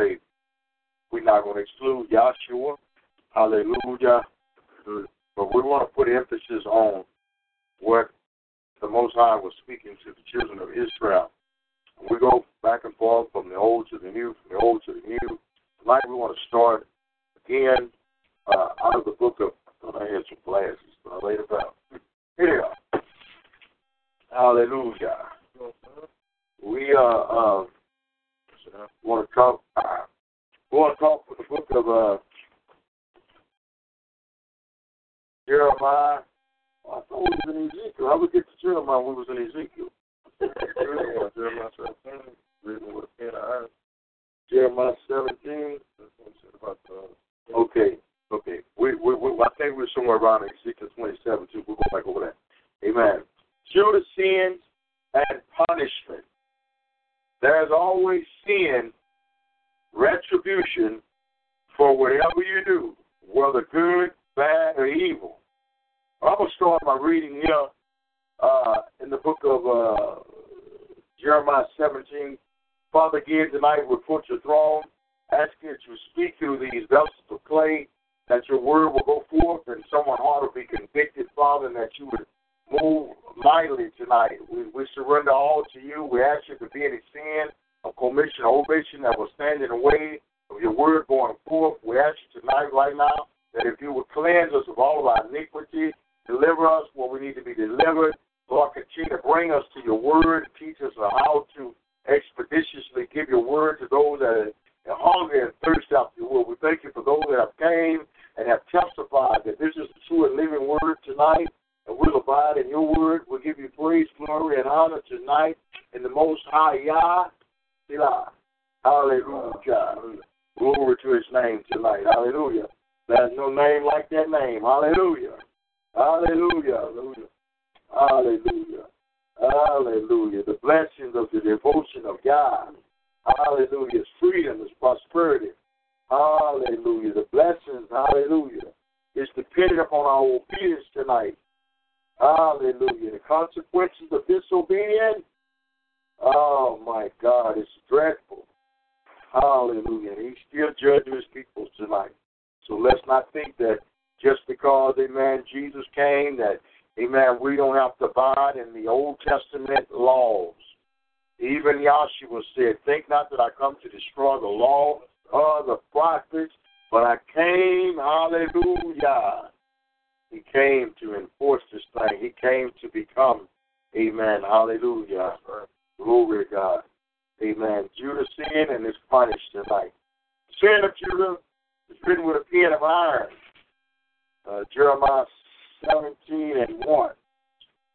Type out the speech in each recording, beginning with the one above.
saved. We're not going to exclude Yahshua, hallelujah, but we want to put emphasis on what the Most High was speaking to the children of Israel we go back and forth from the old to the new, from the old to the new. Tonight we want to start again uh, out of the book of. I thought I had some glasses, but I laid it out. Here. Hallelujah. We uh, uh, want to talk. Uh, want to talk from the book of uh, Jeremiah. Oh, I thought we was in Ezekiel. How we get to Jeremiah when we was in Ezekiel? Jeremiah 17, written with a pen of iron. Jeremiah 17. Okay, okay. We, we, we, I think we're somewhere around Ezekiel 27, too. We'll go back over that. Amen. Judah sins and punishment. There's always sin, retribution for whatever you do, whether good, bad, or evil. I'm going to start my reading here uh, in the book of uh, Jeremiah 17. Father, again tonight we put your throne, asking that you speak through these vessels of clay, that your word will go forth and someone's heart will be convicted, Father, and that you would move mightily tonight. We, we surrender all to you. We ask you to be any sin of commission or omission that will stand in the way of your word going forth. We ask you tonight, right now, that if you would cleanse us of all of our iniquity, deliver us where we need to be delivered, Lord, continue to bring us to your word. Teach us how to expeditiously give your word to those that are hungry and thirsty after your word. We thank you for those that have came and have testified that this is the true and living word tonight, and we'll abide in your word. We'll give you praise, glory, and honor tonight in the Most High Yah. Selah. Hallelujah. Glory to his name tonight. Hallelujah. There's no name like that name. Hallelujah. Hallelujah. Hallelujah. Hallelujah. Hallelujah. The blessings of the devotion of God. Hallelujah. Is freedom, is prosperity. Hallelujah. The blessings, hallelujah, is dependent upon our obedience tonight. Hallelujah. The consequences of disobedience, oh my God, it's dreadful. Hallelujah. And he still judges his people tonight. So let's not think that just because, amen, Jesus came, that Amen. We don't have to abide in the Old Testament laws. Even Yahshua said, Think not that I come to destroy the law or the prophets, but I came, hallelujah. He came to enforce this thing. He came to become, amen, hallelujah. Glory to God. Amen. Judah sinned and is punished tonight. Sin of Judah is written with a pen of iron. Uh, Jeremiah 17 and 1.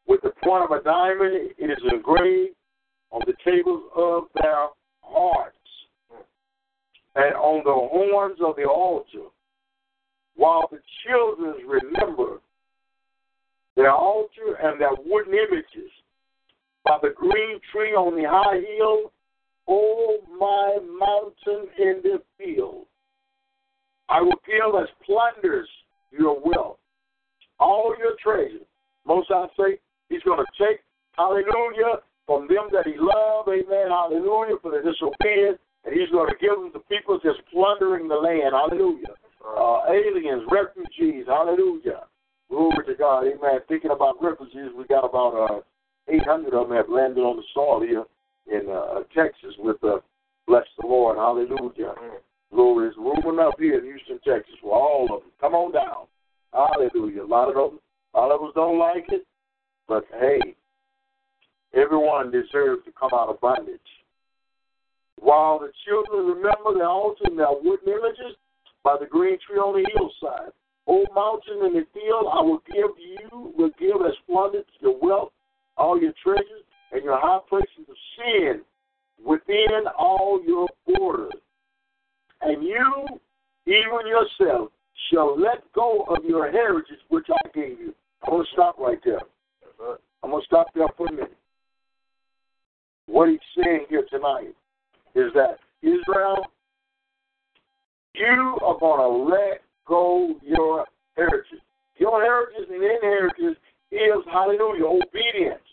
With the point of a diamond, it is engraved on the tables of their hearts and on the horns of the altar, while the children remember their altar and their wooden images by the green tree on the high hill O my mountain in the field. I will give as plunders your wealth, all your treasures. Most I say, he's going to take, hallelujah, from them that he loved, amen, hallelujah, for the disobedience, and he's going to give them to people just plundering the land, hallelujah. Uh, aliens, refugees, hallelujah. Glory to God, amen. Thinking about refugees, we got about uh, 800 of them have landed on the soil here in uh, Texas with uh, bless the Lord, hallelujah. Glory, there's room enough here in Houston, Texas for all of them. Come on down, hallelujah. A lot of them, a lot of us don't like it, but hey, everyone deserves to come out of bondage. While the children remember their altar and their wooden images by the green tree on the hillside, O mountain in the field, I will give you, will give as plundered your wealth, all your treasures, and your high places of sin within all your borders. And you, even yourself, shall let go of your heritage which I gave you. I'm going to stop right there. I'm going to stop there for a minute. What he's saying here tonight is that Israel, you are going to let go your heritage. Your heritage and inheritance is, hallelujah, obedience.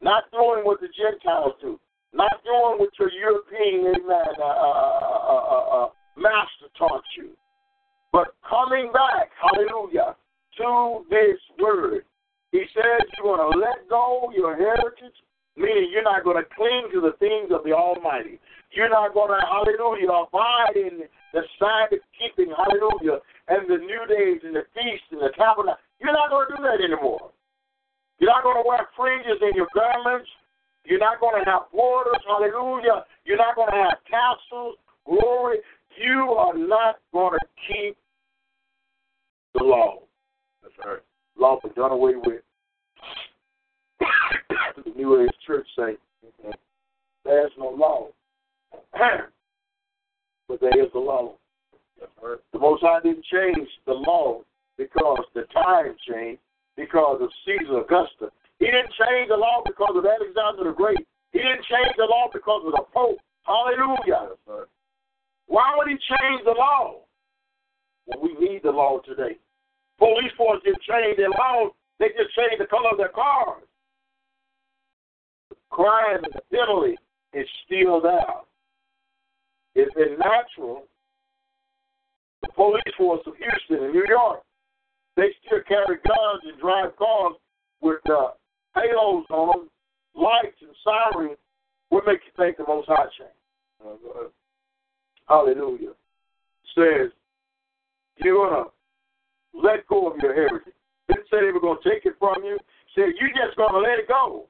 Not doing what the Gentiles do. Not doing what your European amen, uh, uh, uh, master taught you. But coming back, hallelujah, to this word. He says you're going to let go your heritage, meaning you're not going to cling to the things of the Almighty. You're not going to, hallelujah, abide in the Sabbath keeping, hallelujah, and the new days and the feasts and the tabernacle. You're not going to do that anymore. You're not going to wear fringes in your garments. You're not going to have borders, hallelujah. You're not going to have tassels, glory. You are not going to keep the law. That's right. Law was done away with. the New Age church say mm-hmm, there's no law. but there is a law. Right. The Most High didn't change the law because the time changed, because of Caesar Augustus. He didn't change the law because of Alexander the Great. He didn't change the law because of the Pope. Hallelujah. Why would he change the law? Well, we need the law today. Police force didn't change their laws. They just changed the color of their cars. The crime and the penalty is still there. It's been natural. The police force of Houston and New York, they still carry guns and drive cars with uh, halos on them, lights and sirens. What makes you think the Most High changed? Hallelujah. Says, you're going to let go of your heritage. Didn't say they were going to take it from you. Said, you're just going to let it go.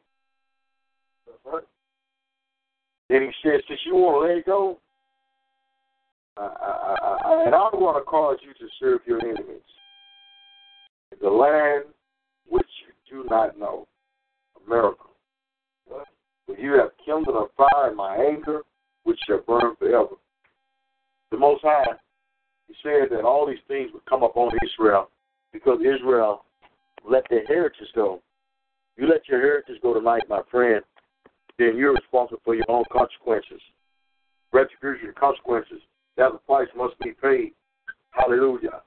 Then he says, since you want to let it go, I, I, I, and I'm going to cause you to serve your enemies. The land which you do not know. America. For you have kindled a fire in my anger, which shall burn forever. The Most High, He said that all these things would come upon Israel because Israel let their heritage go. You let your heritage go tonight, my friend, then you're responsible for your own consequences. Retribution, consequences. That price must be paid. Hallelujah.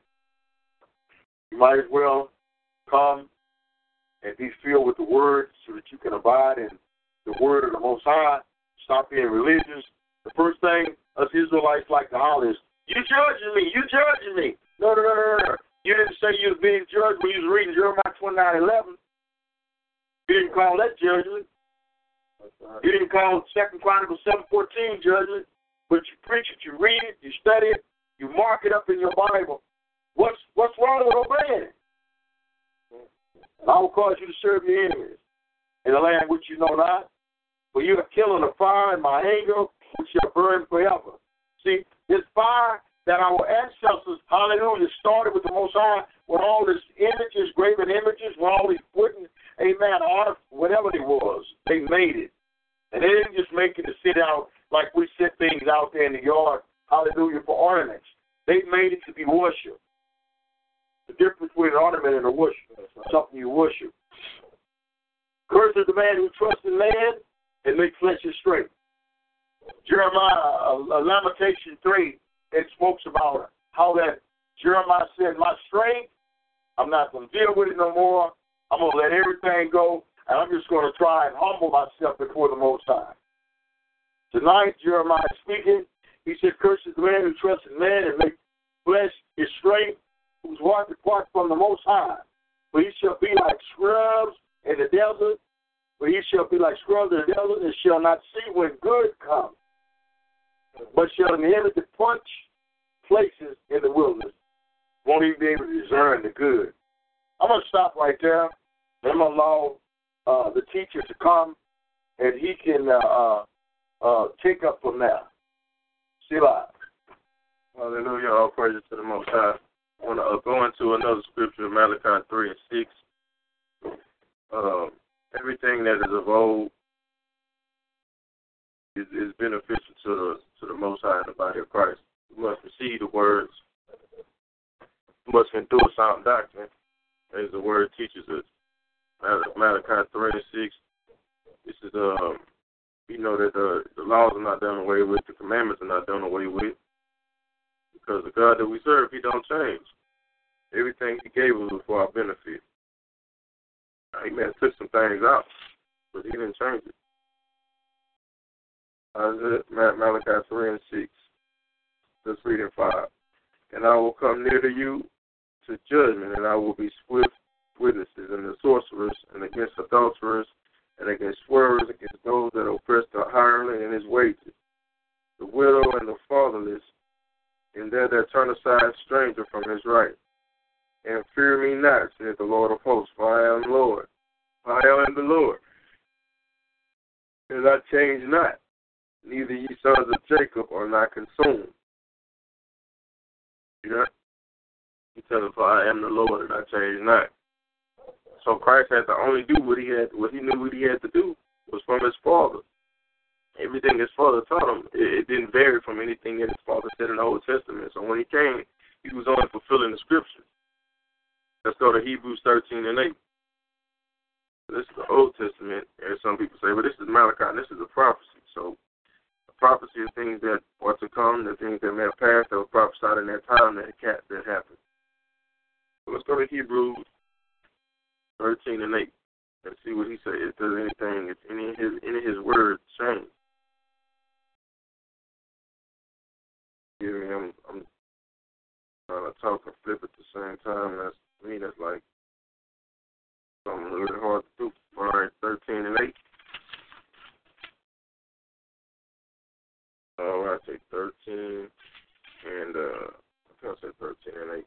You might as well come and be filled with the Word so that you can abide in the Word of the Most High. Stop being religious. The first thing us Israelites like the is, You judging me, you judging me. No, no, no, no, no. You didn't say you was being judged when you was reading Jeremiah 29 11. You didn't call that judgment. You didn't call Second Chronicles 7:14 judgment, but you preach it, you read it, you study it, you mark it up in your Bible. What's what's wrong with obeying it? I will cause you to serve your enemies in the land which you know not. For you are killing the fire in my anger, which shall burn forever. See, this fire that our ancestors, hallelujah, started with the Most High, with all these images, graven images, with all these wooden, amen, art, whatever it was, they made it. And they didn't just make it to sit out like we set things out there in the yard, hallelujah, for ornaments. They made it to be worshipped. The difference between an ornament and a worship, is something you worship. Curse is the man who trusts in man and makes flesh his strength. Jeremiah, uh, Lamentation 3, it speaks about how that Jeremiah said, My strength, I'm not going to deal with it no more. I'm going to let everything go, and I'm just going to try and humble myself before the Most High. Tonight, Jeremiah speaking, he said, Curses the man who trusts in man and makes flesh his strength, whose heart depart from the Most High. For he shall be like scrubs in the desert, for he shall be like scrubs in the desert, and shall not see when good comes, but shall inherit the punch places in the wilderness. Won't even be able to discern the good. I'm going to stop right there. I'm going to allow uh, the teacher to come, and he can uh, uh, uh, take up from there. Selah. Hallelujah. All praises to the Most High. I want to uh, go into another scripture, Malachi 3 and 6. Uh, everything that is of old is, is beneficial to the, to the Most High in the body of Christ. We must receive the words. We must endure sound doctrine, as the word teaches us. Malachi 3 and 6. This is, um, you know, that the, the laws are not done away with, the commandments are not done away with. Because the God that we serve, He don't change. Everything He gave us was for our benefit. Have took some things out, but He didn't change it. Isaiah, Malachi 3 and 6. Let's read in 5. And I will come near to you to judgment, and I will be swift witnesses, and the sorcerers, and against adulterers, and against swearers, against those that oppress the hireling and his wages, the widow and the fatherless, and they that turn aside stranger from his right. And fear me not, saith the Lord of hosts, for I am the Lord. I am the Lord. And I change not, neither ye sons of Jacob are not consumed. You know? He tells us, I am the Lord, and I change not. So Christ had to only do what he had, what he knew what he had to do was from his Father. Everything his Father taught him, it, it didn't vary from anything that his Father said in the Old Testament. So when he came, he was only fulfilling the Scriptures. Let's go to Hebrews 13 and 8. This is the Old Testament, as some people say, but this is Malachi, and this is a prophecy. So a prophecy is things that are to come, the things that may have passed that were prophesied in that time that, that happened. So let's go to Hebrews 13 and 8 and see what he says. If there's anything, if any of his, any of his words change. Excuse me, I'm, I'm trying to talk and flip at the same time. That's to me, that's like something really hard to do. All right, 13 and 8. All right, take 13 and, uh, I think I said 13 and 8.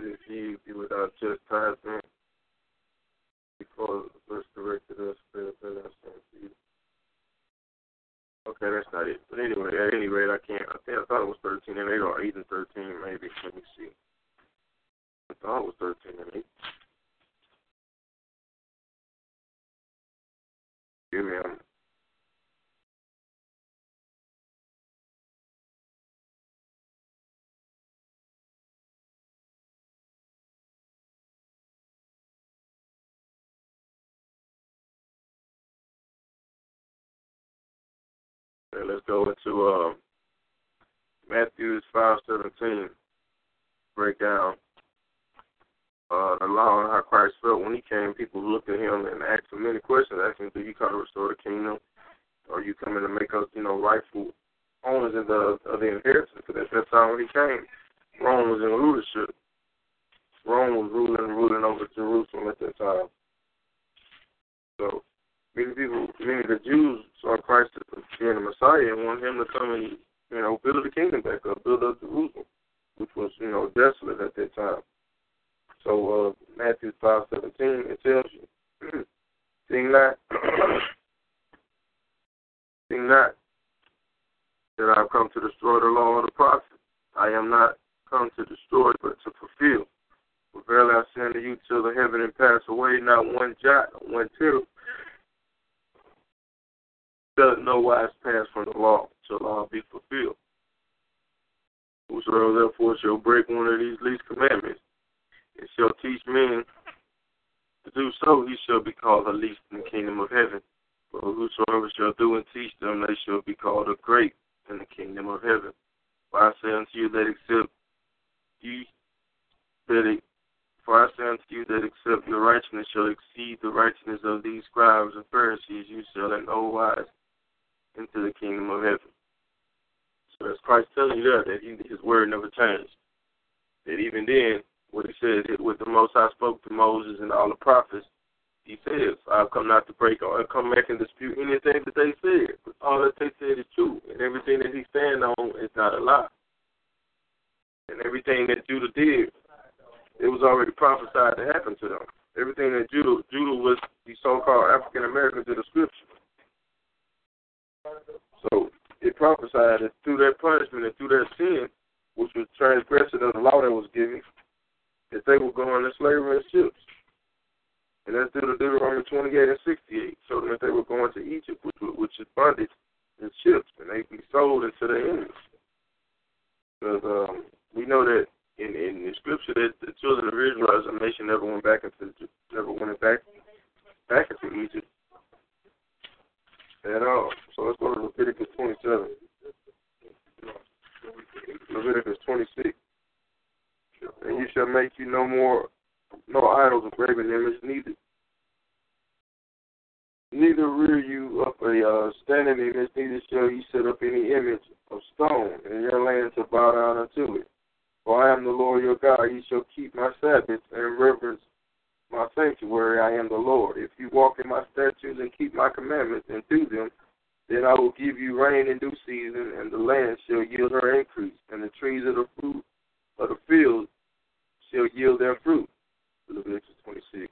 if ye be without chastisement, because verse directed us, Okay, that's not it. But anyway, at any rate, I can't. I think I thought it was 13 and 8 or 8 and 13, maybe. Let me see. I thought it was 13 and 8. Give me, Let's go into uh, Matthew's five seventeen breakdown. Uh, the law and how Christ felt when he came. People looked at him and asked him many questions, asking, "Do you come to restore the kingdom? Or are you coming to make us, you know, rightful owners of the of the inheritance?" Because at that time when he came, Rome was in rulership. Rome was ruling ruling over Jerusalem at that time. So many people, many of the Jews saw Christ as being the Messiah and wanted him to come and, you know, build the kingdom back up, build up Jerusalem, which was, you know, desolate at that time. So uh, Matthew five seventeen it tells you, "Sing not, sing not that I have come to destroy the law of the prophets. I am not come to destroy, but to fulfill. For verily I say unto you, till the heaven and pass away, not one jot, one tittle does no wise pass from the law till all be fulfilled. Whosoever therefore shall break one of these least commandments, and shall teach men To do so, he shall be called the least in the kingdom of heaven. But whosoever shall do and teach them, they shall be called a great in the kingdom of heaven. For I say unto you that except ye that it, for I say unto you that except your righteousness shall exceed the righteousness of these scribes and Pharisees, you shall in no wise into the kingdom of heaven. So that's Christ telling you there that he, his word never changed. That even then, what he said, with the Most High spoke to Moses and all the prophets, he says, I've come not to break or come back and dispute anything that they said. All that they said is true. And everything that he's stand on is not a lie. And everything that Judah did, it was already prophesied to happen to them. Everything that Judah Judah was the so called African Americans in the scripture. So it prophesied that through their punishment and through their sin, which was transgression of the law that was given, that they were going to slavery in ships. And that's due to Deuteronomy 28 and 68, so that they were going to Egypt, which, which is bondage in ships, and they'd be sold into the enemies. Because um, we know that in, in the scripture that the children of Israel as a nation never went back into never went back back into Egypt at all. So let's go to Leviticus 27. Leviticus 26. And you shall make you no more no idols of graven image, neither neither rear you up a uh, standing image, neither shall you set up any image of stone in your land to bow down unto it. For I am the Lord your God. You shall keep my Sabbaths and reverence my sanctuary. I am the Lord. If you walk in my statutes and keep my commandments and do them, then I will give you rain in due season, and the land shall yield her increase, and the trees of the fruit of the field shall yield their fruit. Leviticus 26.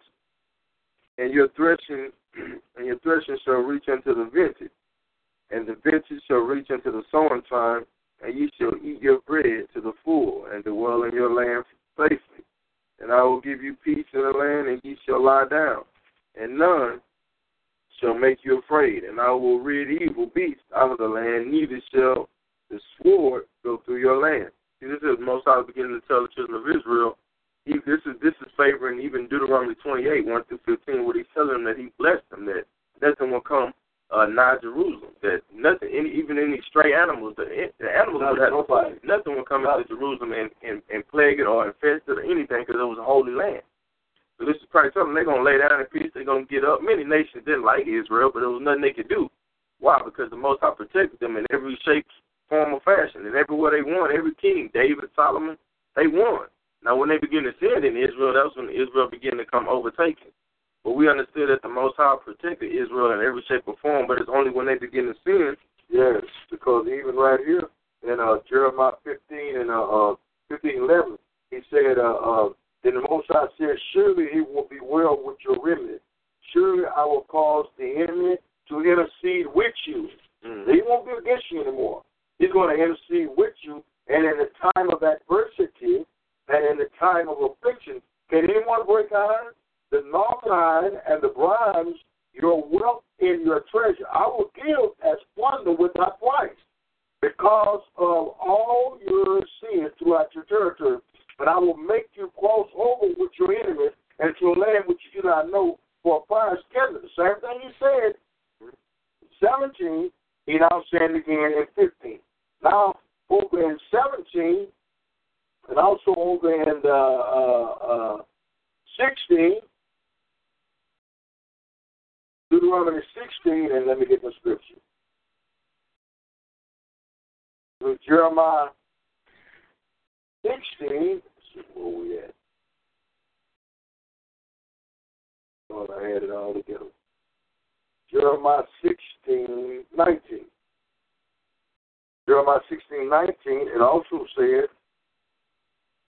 And your threshing and your threshing shall reach unto the vintage, and the vintage shall reach unto the sowing time, and ye shall eat your bread to the full, and dwell in your land safely. And I will give you peace in the land, and ye shall lie down, and none shall make you afraid. And I will rid evil beasts out of the land, neither shall the sword go through your land. See, this is most I was beginning to tell the children of Israel he, this is this is favoring even Deuteronomy 28, 1 through 15, where he's telling them that he blessed them, that nothing will come uh, Jerusalem, that nothing, any, even any stray animals, the, the animals would have nobody, nothing would come into Jerusalem and, and, and plague it or infest it or anything because it was a holy land. So this is probably something they're going to lay down in peace, they're going to get up. Many nations didn't like Israel, but there was nothing they could do. Why? Because the Most High protected them in every shape, form, or fashion, and everywhere they won, every king, David, Solomon, they won. Now, when they begin to sin in Israel, that's when Israel began to come overtaken. But we understood that the Most High protected Israel in every shape or form, but it's only when they begin to sin. Yes, because even right here in uh, Jeremiah 15 and uh, uh, 15, 11, he said, uh, uh, then the Most High said, surely it will be well with your remnant. Surely I will cause the enemy to intercede with you. Mm-hmm. He won't be against you anymore. He's going to intercede with you. And in the time of adversity, and in the time of affliction, can anyone break iron? The northern iron and the bronze, your wealth in your treasure. I will give as plunder without price because of all your sins throughout your territory. But I will make you cross over with your enemies and to a land which you do not know for a fire schedule. The same thing he said. 17, he now saying again in 15. Now, over in 17, and also over in uh, uh, uh, 16, Deuteronomy 16, and let me get the scripture. With Jeremiah 16, where we at? Thought I had it all together. Jeremiah 16, 19. Jeremiah 16, 19, it also said,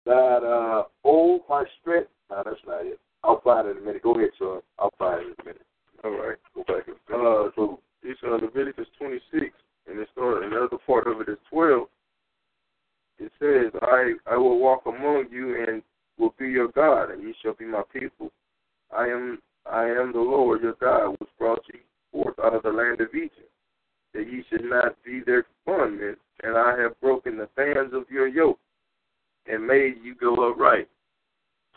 that uh, oh my strength. No, that's not it. I'll find it in a minute. Go ahead, son. I'll find it in a minute. All right, go back. Uh, so it's uh, Leviticus 26, and it's uh, another part of it is 12. It says, "I I will walk among you and will be your God, and ye shall be my people. I am I am the Lord your God, which brought you forth out of the land of Egypt, that ye should not be their bondmen, and I have broken the bands of your yoke." and made you go upright.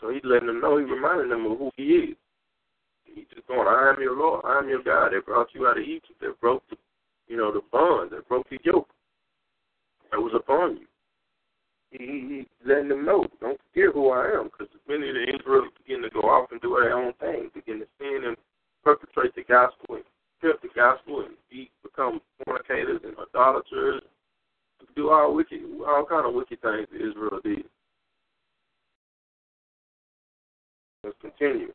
So he's letting them know, he's reminding them of who he is. He just going, I am your Lord, I am your God that brought you out of Egypt, that broke the, you know, the bond, that broke the yoke that was upon you. He, he's letting them know, don't forget who I am, because many of the Israelites begin to go off and do their own thing, begin to sin and perpetrate the gospel and pimp the gospel and be, become fornicators and idolaters, do all wicked, all kind of wicked things that Israel did. Let's continue.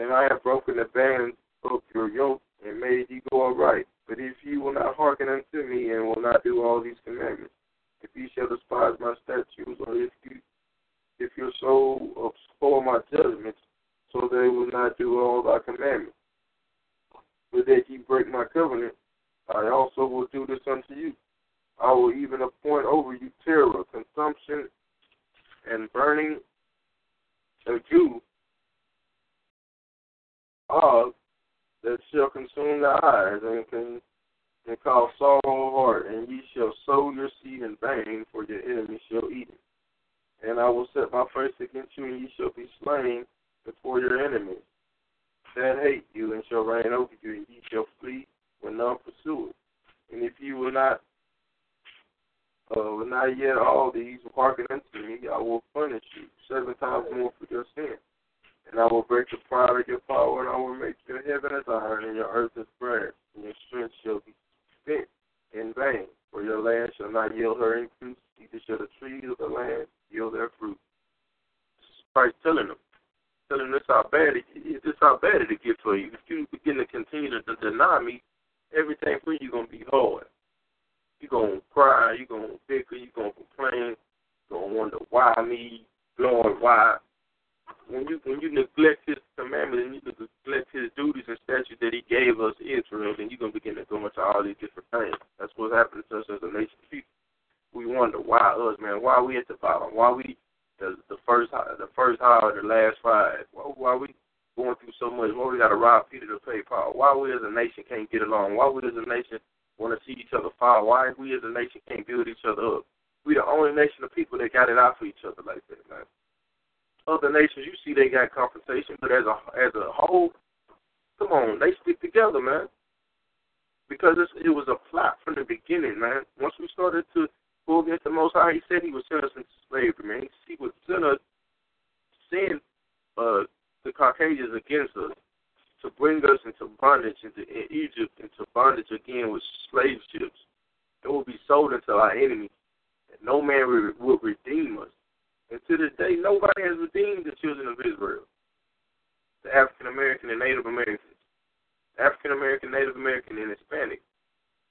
And I have broken the bands of your yoke and made you go aright. But if you will not hearken unto me and will not do all these commandments, if you shall despise my statutes, or if you if your soul abhor my judgments, so they will not do all thy commandments, but that ye break my covenant, I also will do this unto you. I will even appoint over you terror, consumption, and burning a Jew of that shall consume the eyes and can and cause sorrow of heart, and ye shall sow your seed in vain, for your enemies shall eat it. And I will set my face against you, and ye shall be slain before your enemies that hate you, and shall reign over you, and ye shall flee when none pursue it. And if you will not uh, not yet all these hearken unto me, I will punish you seven times more for your sin. And I will break the pride of your power, and I will make your heaven as iron, and your earth as brass, and your strength shall be spent in vain. For your land shall not yield her increase, neither shall the trees of the land yield their fruit. This is Christ telling them, telling us how bad it is, this how bad it get for you. If you begin to continue to deny me, everything for you gonna be hard. You're gonna cry, you're gonna bicker, you're gonna complain, you're gonna wonder why me, Lord, why when you when you neglect his commandments and you neglect his duties and statutes that he gave us Israel, then you're gonna begin to go into all these different things. That's what's happening to us as a nation people. We wonder why us, man. Why we at the bottom? Why we the the first the first high the last five? Why, why we going through so much? Why we got to rob Peter to pay Paul? Why we as a nation can't get along? Why we as a nation want to see each other fall? Why we as a nation can't build each other up? We the only nation of people that got it out for each other like that, man other nations, you see they got compensation, but as a as a whole, come on, they stick together, man. Because it's, it was a plot from the beginning, man. Once we started to go against the Most High, He said He would send us into slavery, man. He would send us, send uh, the Caucasians against us to bring us into bondage into in Egypt, into bondage again with slave ships. It will be sold into our enemies. No man will redeem us. And to this day, nobody has redeemed the children of Israel, the African American and Native Americans, African American, Native American, and Hispanic.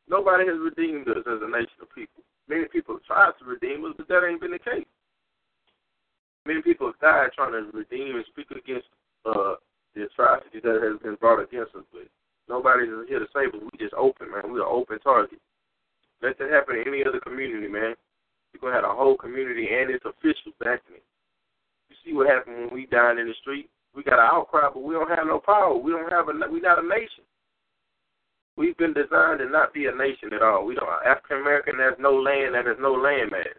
Nobody has redeemed us as a nation of people. Many people have tried to redeem us, but that ain't been the case. Many people have died trying to redeem and speak against uh, the atrocities that has been brought against us. But nobody's here to save us. We just open, man. We're an open target. Let that happen in any other community, man. You're gonna have a whole community and its officials backing it. You see what happened when we died in the street? We got an outcry, but we don't have no power. We don't have a. We're not a nation. We've been designed to not be a nation at all. We don't. African American has no land. That has no land man.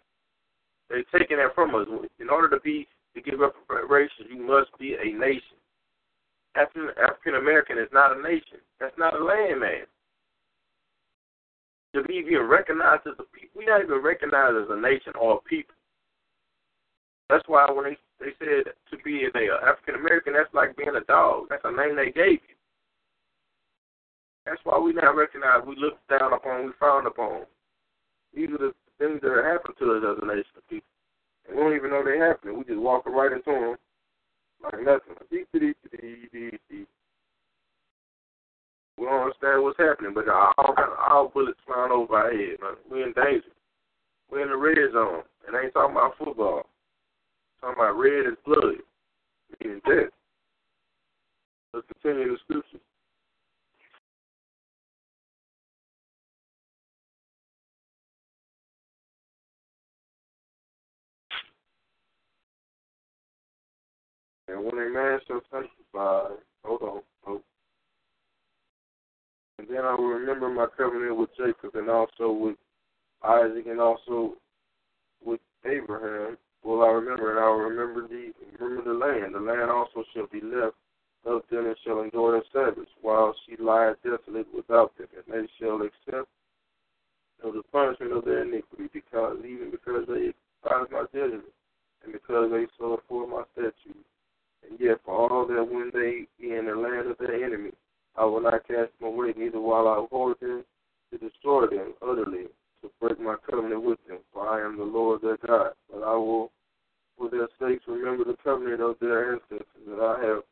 They're taking that from us. In order to be to get reparations, you must be a nation. African African American is not a nation. That's not a land man to be even recognized as a people. We're not even recognized as a nation or a people. That's why when they they said to be an uh, African American, that's like being a dog. That's a name they gave you. That's why we not recognized. We look down upon. We frown upon. These are the things that are happening to us as a nation of people. And we don't even know they're happening. We just walk right into them like nothing. We don't understand what's happening, but all all bullets flying over our head, man. We're in danger. We're in the red zone. And ain't talking about football. Talking about red as blood, meaning death. Let's continue the scripture. And when a man shall testify, hold on, and then I will remember my covenant with Jacob and also with Isaac and also with Abraham will I remember, and I will remember the remember the land. The land also shall be left of them and shall enjoy their Sabbaths, while she lieth desolate without them, and they shall accept of the punishment of their iniquity, because even because they despise my judgment, and because they so afford my statutes. And yet for all that when they be in the land of their enemy, I will not cast them away, neither while I hold them to destroy them utterly, to break my covenant with them, for I am the Lord their God. But I will, for their sakes, remember the covenant of their ancestors that I have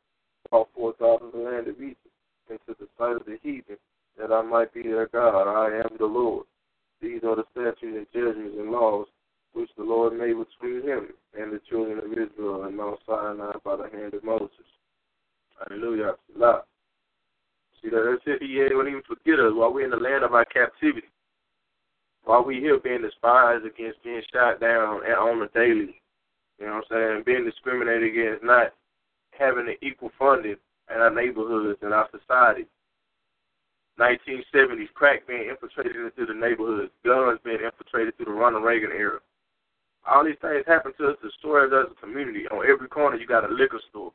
brought forth out of the land of Egypt, into the sight of the heathen, that I might be their God. I am the Lord. These are the statutes and judgments and laws which the Lord made between him and the children of Israel in Mount Sinai by the hand of Moses. Hallelujah. That's it. He won't even forget us while we're in the land of our captivity. While we here being despised against, being shot down on the daily. You know what I'm saying? Being discriminated against, not having the equal funding in our neighborhoods and our society. 1970s, crack being infiltrated into the neighborhoods, guns being infiltrated through the Ronald Reagan era. All these things happen to us, destroy us as a community. On every corner, you got a liquor store.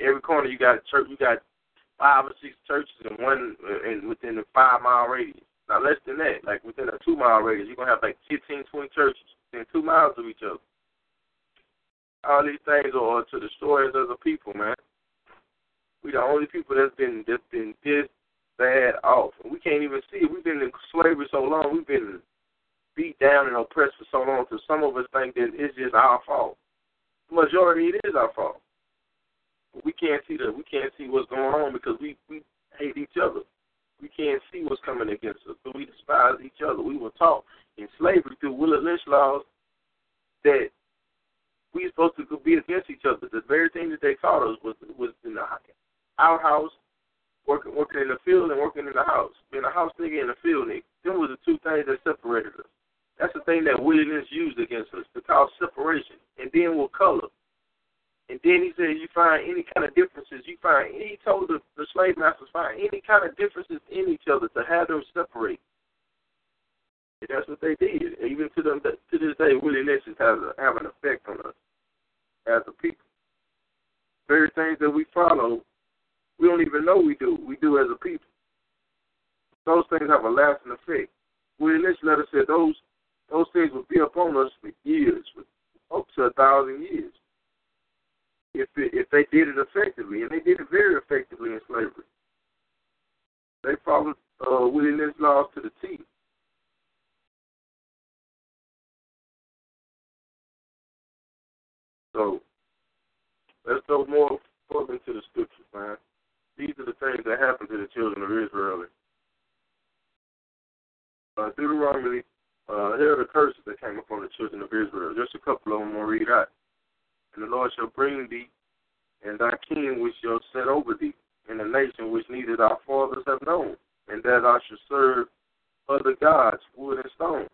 Every corner, you got a church. You got five or six churches in one, uh, in within a five mile radius. Now less than that, like within a two mile radius, you're gonna have like 15, 20 churches within two miles of each other. All these things are to destroy us as a people, man. We the only people that's been that's been this bad off. We can't even see it. We've been in slavery so long, we've been beat down and oppressed for so long that some of us think that it's just our fault. The majority it is our fault. But we can't see the we can't see what's going on because we, we hate each other. We can't see what's coming against us, but we despise each other. We were taught in slavery through Willie Lynch laws that we are supposed to be against each other. The very thing that they taught us was was in the outhouse, working working in the field and working in the house. Being a house nigga and a field nigga. Them were the two things that separated us. That's the thing that Willie Lynch used against us to cause separation. And then with color. And then he said, you find any kind of differences. You find, he told the, the slave masters, find any kind of differences in each other to have them separate. And that's what they did. Even to them to this day, Lynch has a, have an effect on us as a people. Very things that we follow, we don't even know we do. We do as a people. Those things have a lasting effect. Willie Lynch let us say those those things will be upon us for years, up to a thousand years. If it, if they did it effectively, and they did it very effectively in slavery. They followed uh, Willie Lynch laws to the T. So let's go more further into the scriptures, man. These are the things that happened to the children of Israel. Uh, Deuteronomy uh, here are the curses that came upon the children of Israel. Just a couple of them I'll read out. And the Lord shall bring thee and thy king which shall set over thee in a nation which neither thy fathers have known, and that I shall serve other gods, wood and stone.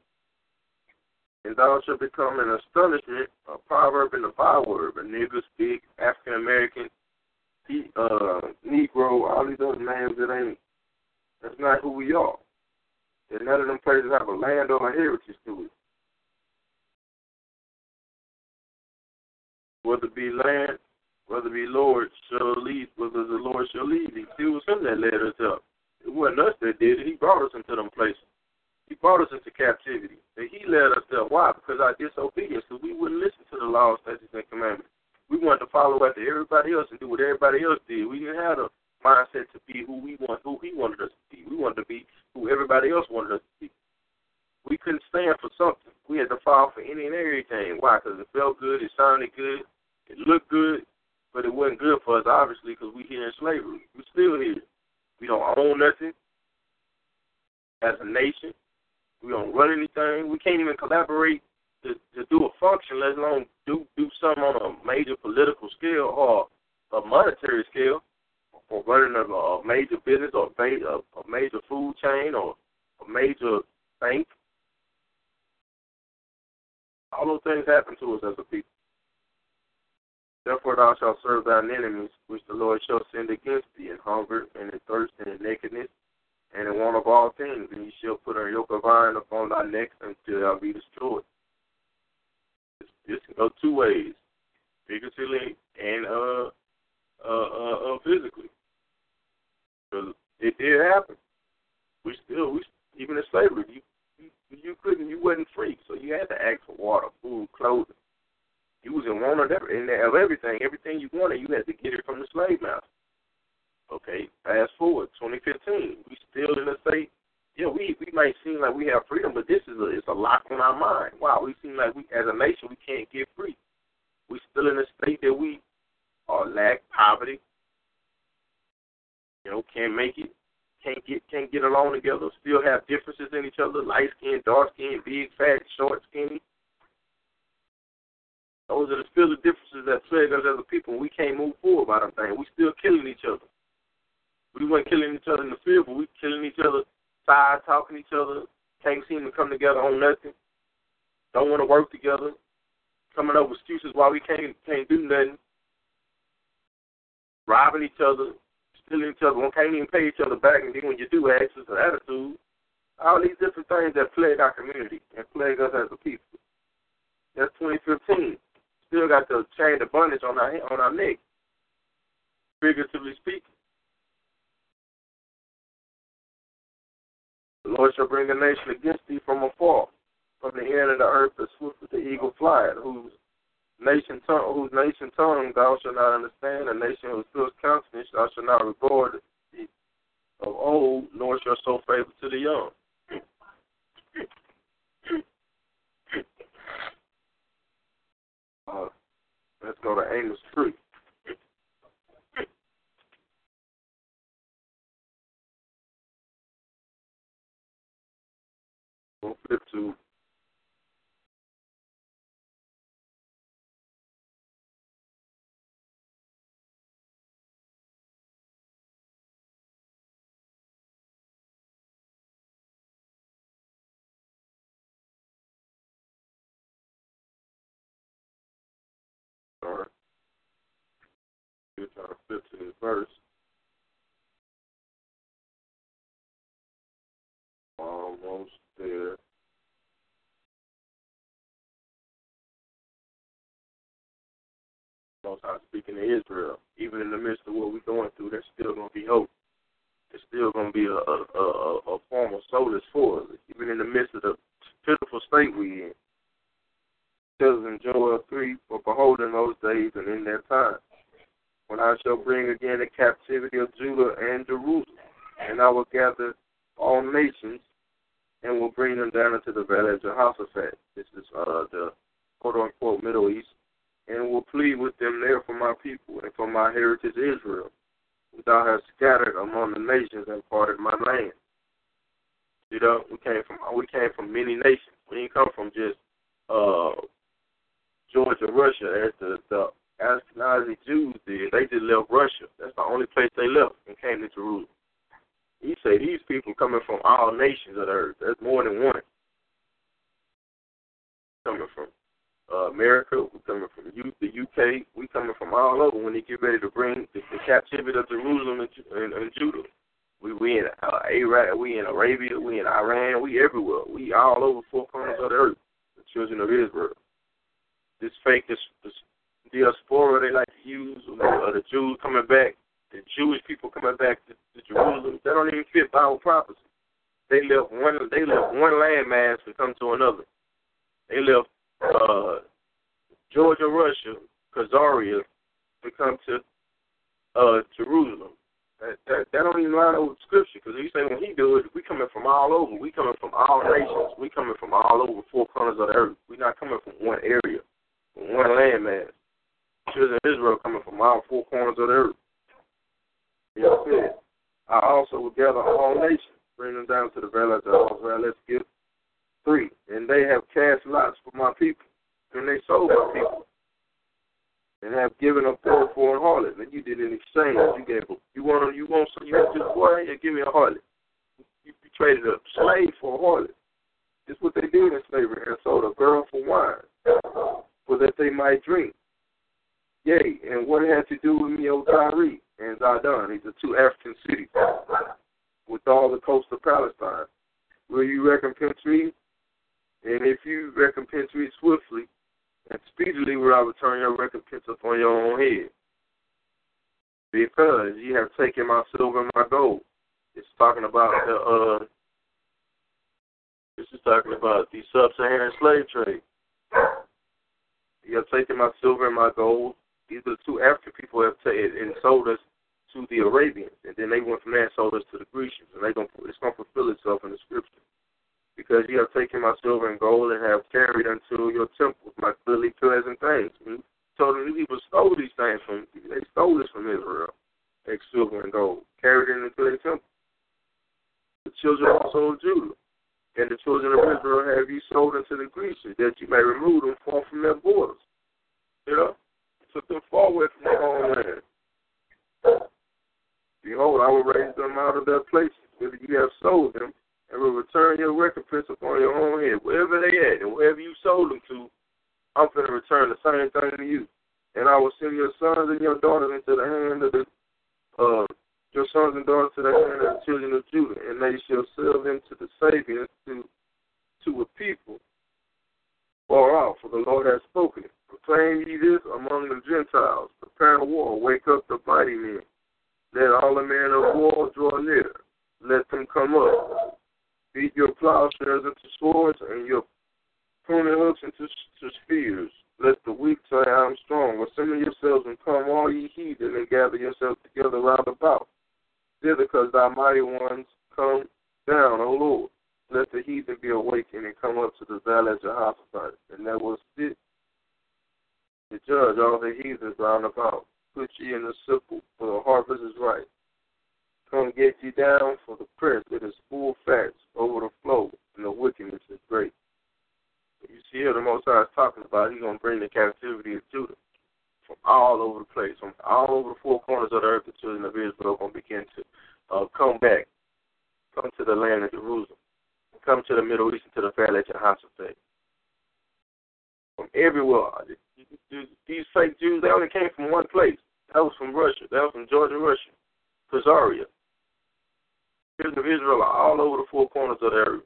And thou shalt become an astonishment, a proverb and a byword, a nigger, speak, African American, uh, Negro, all these other names that ain't, that's not who we are. And none of them places have a land or a heritage to it. Whether it be land, whether it be Lord shall lead, whether the Lord shall lead thee. It was him that led us up. It wasn't us that did it. He brought us into them places. He brought us into captivity. And he led us there. Why? Because our disobedience. Because we wouldn't listen to the laws, statutes, and commandments. We wanted to follow after everybody else and do what everybody else did. We didn't have a mindset to be who we want, who he wanted us to be. We wanted to be who everybody else wanted us to be. We couldn't stand for something. We had to fall for any and everything. Why? Because it felt good, it sounded good, it looked good, but it wasn't good for us, obviously, because we here in slavery. We're still here. We don't own nothing as a nation. We don't run anything. We can't even collaborate to, to do a function, let alone do do something on a major political scale or a monetary scale or running a, a major business or a, a major food chain or a major bank. All those things happen to us as a people. Therefore thou shalt serve thine enemies, which the Lord shall send against thee, in hunger, and in thirst, and in nakedness, and in want of all things, and ye shall put a yoke of iron upon thy neck until thou be destroyed. This, this can go two ways, figuratively and uh, uh, uh, uh physically, because it did happen. We still, we even in slavery, you, you you couldn't, you wasn't free, so you had to ask for water, food, clothing. You was in want of everything. Everything you wanted, you had to get it from the slave master. Okay, fast forward, 2015, we still in a state. Yeah, we we might seem like we have freedom, but this is a it's a lock on our mind. Wow, we seem like we as a nation we can't get free. We still in a state that we are lack poverty. You know, can't make it, can't get can't get along together. Still have differences in each other: light skin, dark skin, big, fat, short, skinny. Still the differences that plague us as a people. We can't move forward by them things. We still killing each other. We weren't killing each other in the field, but we killing each other side, talking each other. Can't seem to come together on nothing. Don't want to work together. Coming up with excuses why we can't can't do nothing. Robbing each other, stealing each other. One can't even pay each other back, and then when you do, ask us an attitude. All these different things that plague our community and plague us as a people. That's 2015 still got the chain of bondage on our on our neck, figuratively speaking. The Lord shall bring a nation against thee from afar, from the end of the earth as swift as the eagle flieth, whose nation tongue, whose nation tongue thou shalt not understand, a nation whose fierce countenance thou shalt not regard of old, nor shall show favor to the young. Uh, let's go to Amos 3. Deuteronomy 15 verse. Almost there. Most High speaking to Israel. Even in the midst of what we're going through, there's still going to be hope. There's still going to be a, a, a, a form of solace for us. Even in the midst of the pitiful state we're in. It says in Joel 3, For behold, in those days and in that time, when I shall bring again the captivity of Judah and Jerusalem, and I will gather all nations and will bring them down into the valley of Jehoshaphat. This is uh, the quote unquote Middle East, and will plead with them there for my people and for my heritage Israel, which thou hast scattered among the nations and parted my land. You know, we came from we came from many nations. We didn't come from just uh Georgia, Russia, as the, the Ashkenazi Jews did. They just left Russia. That's the only place they left and came to Jerusalem. He say these people coming from all nations of the earth. That's more than one. Coming from uh, America, we coming from U- the UK, we coming from all over when they get ready to bring the, the captivity of Jerusalem and, and, and Judah. We we in uh, Iraq, we in Arabia, we in Iran, we everywhere. We all over four corners of the earth. The children of Israel. This fake, this, this diaspora they like to use, or the Jews coming back, the Jewish people coming back to, to Jerusalem, that don't even fit Bible prophecy. They left one they left one landmass to come to another. They left uh, Georgia, Russia, Khazaria to come to uh, Jerusalem. That, that that don't even line up with scripture because he say when he do it, we coming from all over. We coming from all nations. We coming from all over four corners of the earth. We not coming from one area, from one landmass children of Israel coming from all four corners of the earth. He said, I also will gather all nations, bring them down to the valley of Jehoshaphat. Let's give three. And they have cast lots for my people, and they sold my people, and have given a poor for a harlot. And you did an exchange. You gave a, you want you want some you just boy, yeah, give me a harlot. You, you traded a slave for a harlot. This is what they did in slavery and sold a girl for wine, for that they might drink. And what it had to do with me, O Tyre and Zidon. These are two African cities with all the coast of Palestine. Will you recompense me? And if you recompense me swiftly and speedily, will I return your recompense upon your own head? Because you have taken my silver and my gold. It's talking about the uh this is talking about the sub Saharan slave trade. You have taken my silver and my gold. These are the two African people have taken and sold us to the Arabians, and then they went from there and sold us to the Grecians, and they gonna it's gonna fulfill itself in the scripture. Because you have taken my silver and gold and have carried unto your temples my goodly pleasant things. Told them people stole these things from they stole this from Israel, like silver and gold, carried it into their temple. The children also of Judah and the children of Israel have you sold unto the Grecians, that you may remove them far from their borders. You know? Took them far away from their homeland. Behold, I will raise them out of their places, whither you have sold them, and will return your recompense upon your own head. Wherever they at, and wherever you sold them to, I'm going to return the same thing to you. And I will send your sons and your daughters into the hand of the uh, your sons and daughters to the hand of the children of Judah, and they shall sell them to the Sabeans, to to a people far off, for the Lord has spoken it. Proclaim ye this among the Gentiles. Prepare war, wake up the mighty men. Let all the men of war draw near. Let them come up. Beat your plowshares into swords and your pruning hooks into to spears. Let the weak say, I am strong. Assemble yourselves and come, all ye heathen, and gather yourselves together round about. Thither, because thy mighty ones come down, O Lord. Let the heathen be awakened and come up to the valley of Jehoshaphat. And that was it to judge all the heathens round about. Put ye in the simple, for the harvest is right. Come get ye down, for the press it is full fats over the flow, and the wickedness is great. You see here the Most High is talking about he's going to bring the captivity of Judah from all over the place, from all over the four corners of the earth. The children of Israel are going to begin to uh, come back, come to the land of Jerusalem, come to the Middle East and to the valley of Jehoshaphat. From everywhere. These fake Jews, they only came from one place. That was from Russia. That was from Georgia, Russia. Khazaria. Children of Israel are all over the four corners of the earth.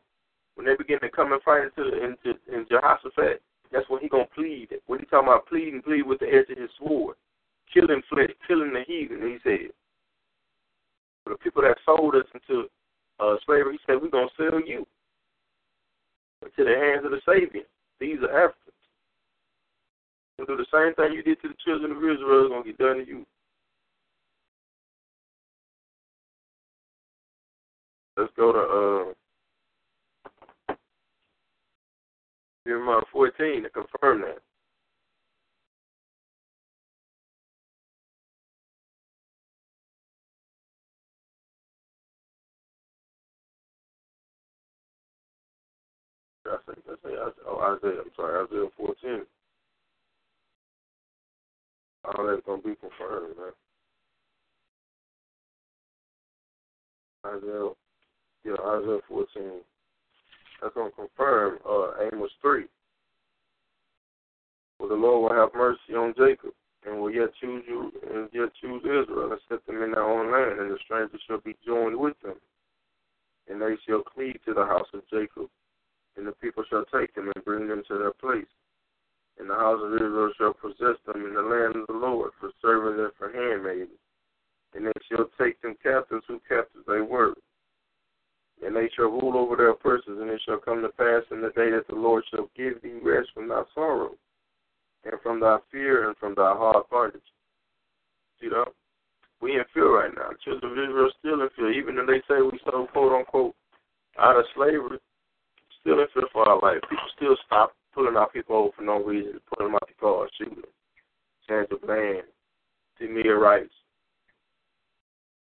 When they begin to come and fight into into in Jehoshaphat, that's when he gonna plead. When he talking about pleading, plead with the edge of his sword, killing flesh, killing the heathen. He said, for the people that sold us into uh, slavery, he said, we're gonna sell you into the hands of the Sabeans. These are Africans. And do the same thing you did to the children of Israel is gonna get done to you. Let's go to uh Jeremiah 14 to confirm that. I say, I say, oh, Isaiah, I'm sorry, Isaiah 14. All that's to be confirmed, man. Isaiah, yeah, Isaiah 14 that's to confirm uh, Amos 3. For the Lord will have mercy on Jacob, and will yet choose you, and yet choose Israel, and set them in their own land, and the strangers shall be joined with them. And they shall cleave to the house of Jacob, and the people shall take them and bring them to their place. And the house of Israel shall possess them in the land of the Lord, for servants and for handmaidens. And they shall take them captives who captives they were and they shall rule over their persons, and it shall come to pass in the day that the Lord shall give thee rest from thy sorrow, and from thy fear, and from thy hard bondage. See that? We in fear right now. Children of Israel still in fear, even though they say we so quote unquote out of slavery, still in fear for our life. People still stop pulling our people for no reason, pulling them out the car, shooting them, of land, Tamir Rice.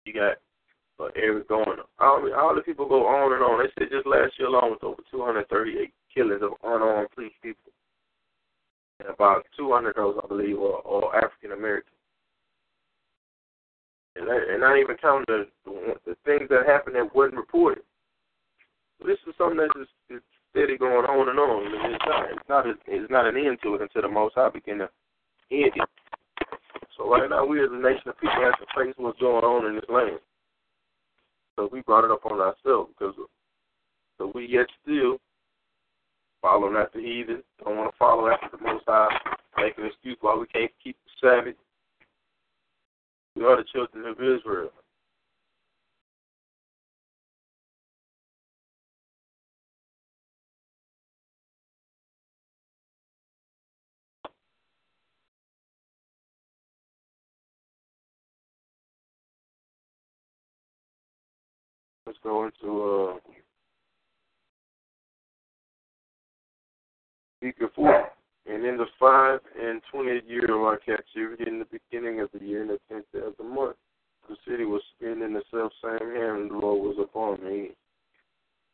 You got but Eric Garner. All, all the people go on and on. They said just last year alone was over 238 killings of unarmed police people. And about 200 of those, I believe, are, are African American. And, and not even counting the, the the things that happened that wasn't reported. This is something that's just it's steady going on and on. And it's not it's not a, it's not an end to it until the Most High begin to end it. So right now, we as a nation of people have to face what's going on in this land. So we brought it up on ourselves because so we yet still following after heathen, don't want to follow after the Most High, make an excuse why we can't keep the Sabbath. We are the children of Israel. Let's go into uh, 4. And in the five and twentieth year of our captivity, in the beginning of the year, in the tenth day of the month, the city was spent in the self same hand, and the Lord was upon me.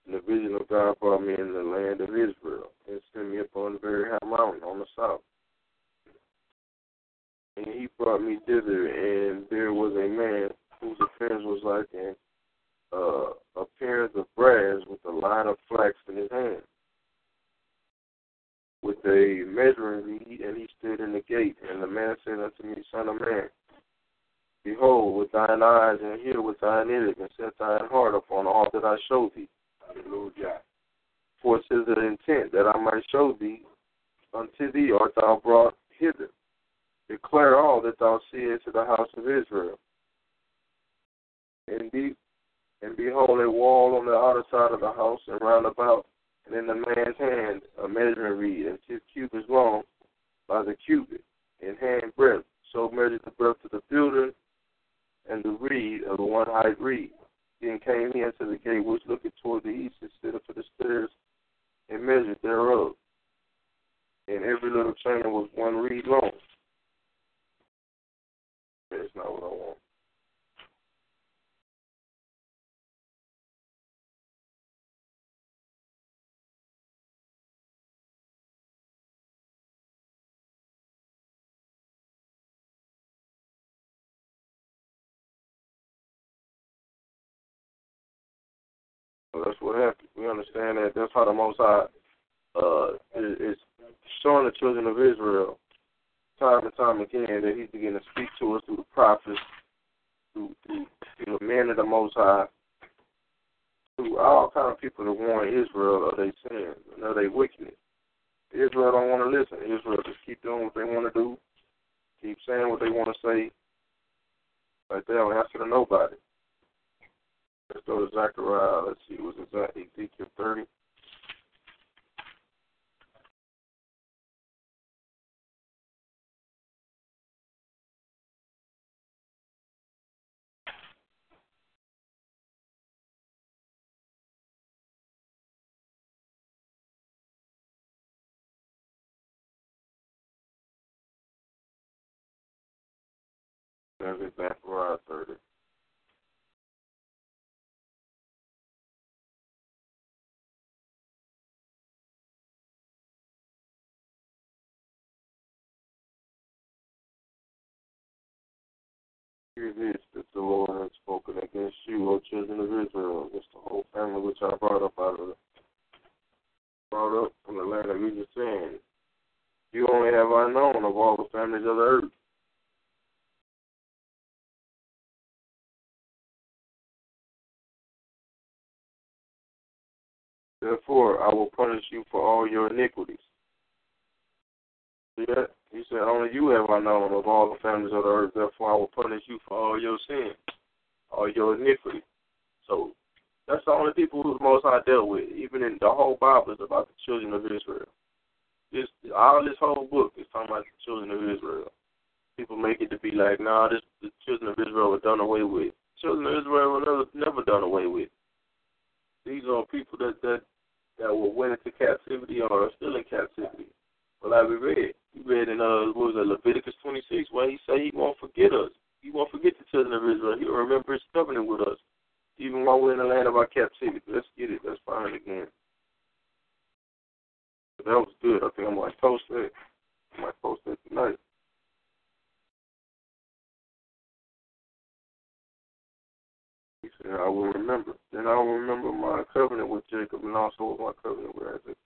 And the vision of God brought me in the land of Israel, and sent me upon the very high mountain on the south. And he brought me thither, and there was a man whose appearance was like an uh, appearance of brass with a line of flax in his hand with a measuring reed, and he stood in the gate. And the man said unto me, Son of man, behold, with thine eyes and hear with thine ears, and set thine heart upon all that I show thee. Hallelujah. For it is the intent that I might show thee unto thee art thou brought hither. Declare all that thou seest to the house of Israel. And be and behold a wall on the outer side of the house and round about and in the man's hand a measuring reed, and two cubits long by the cubit, in hand breadth. So measured the breadth of the building and the reed of the one height reed. Then came he unto the gate which looketh toward the east, and stood up for the stairs, and measured thereof. And every little chain was one reed long. That's not what I want. Understand that that's how the Most High uh, is, showing the children of Israel time and time again that He's beginning to speak to us through the prophets, through, through, through the men of the Most High, through all kind of people that warn Israel of their sins and of their wickedness. Israel don't want to listen. Israel just keep doing what they want to do, keep saying what they want to say, like they don't answer to nobody. Let's go to Zechariah. Let's see, was it Ezekiel 30? There's Zechariah 30. Hear this, that the Lord has spoken against you, O children of Israel, against the whole family which I brought up out of the, brought up from the land of Egypt, saying, You only have I known of all the families of the earth. Therefore, I will punish you for all your iniquities. That? He said, Only you have I known of all the families of the earth. Therefore, I will punish you for all your sins, all your iniquity. So, that's the only people who the Most High dealt with. Even in the whole Bible is about the children of Israel. This all this whole book is talking about the children of Israel. People make it to be like, nah, this the children of Israel were done away with. Children of Israel were never never done away with. These are people that that that were went into captivity or are still in captivity. Well, we read, we read in uh, what was it, Leviticus 26, where he say he won't forget us. He won't forget the children of Israel. He'll remember his covenant with us, even while we're in the land of our captivity. Let's get it. Let's find it again. That was good. I think I might post that. I might post that tonight. Said, I will remember. And I will remember my covenant with Jacob and also my covenant with Isaac.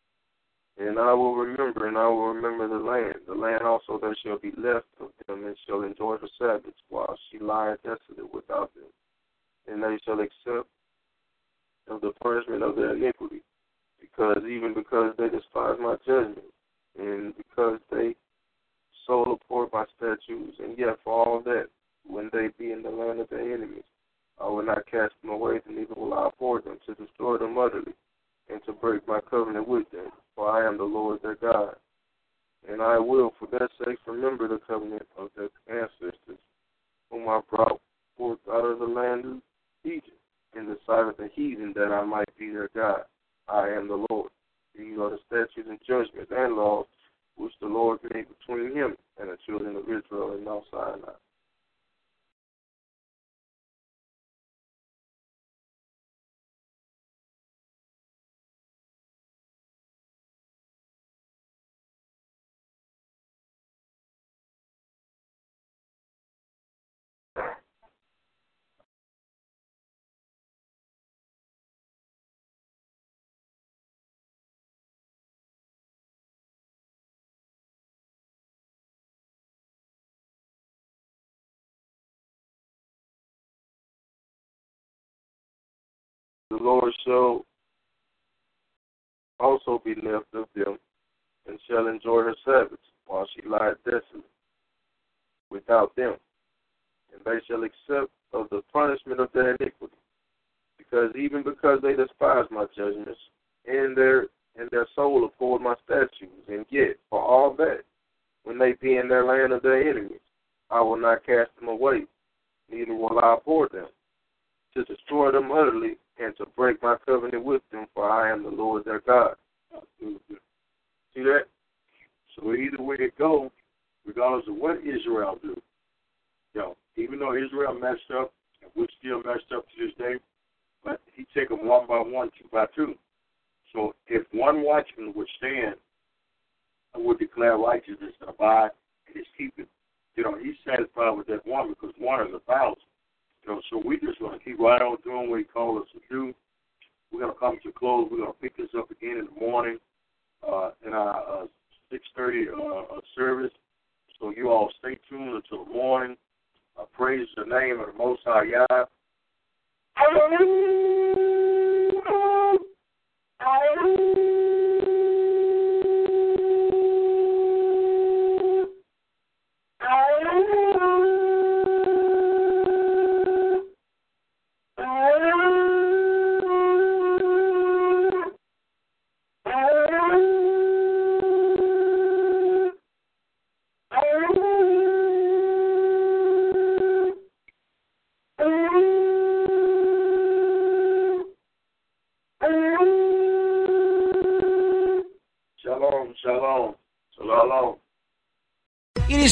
And I will remember, and I will remember the land. The land also that shall be left of them, and shall enjoy the Sabbaths, while she lieth desolate without them. And they shall accept of the punishment of their iniquity, because even because they despise my judgment, and because they so abhor my statutes, and yet for all that, when they be in the land of their enemies, I will not cast them away, neither will I abhor them to destroy them utterly, and to break my covenant with them. For I am the Lord their God. And I will, for their sake, remember the covenant of their ancestors, whom I brought forth out of the land of Egypt, in the sight of the heathen, that I might be their God. I am the Lord. These are the statutes and judgments and laws which the Lord made between him and the children of Israel in Mount Sinai. The Lord shall also be left of them, and shall enjoy her Sabbaths, while she lieth desolate without them. And they shall accept of the punishment of their iniquity, because even because they despise my judgments, and their and their soul abhorred my statutes, and yet for all that, when they be in their land of their enemies, I will not cast them away, neither will I abhor them, to destroy them utterly and to break my covenant with them, for I am the Lord their God. See that? So either way it goes, regardless of what Israel do, you know, even though Israel messed up, and we still messed up to this day, but he take them one by one, two by two. So if one watchman would stand and would declare righteousness and abide in his keeping, you know, he's satisfied with that one because one is a thousand. Know, so we just going to keep right on doing what He called us to do. We're going to come to close. We're going to pick this up again in the morning uh, in our uh, 6:30 uh, service. So you all stay tuned until the morning. Uh, praise the name of the Most High Yah. Shalom,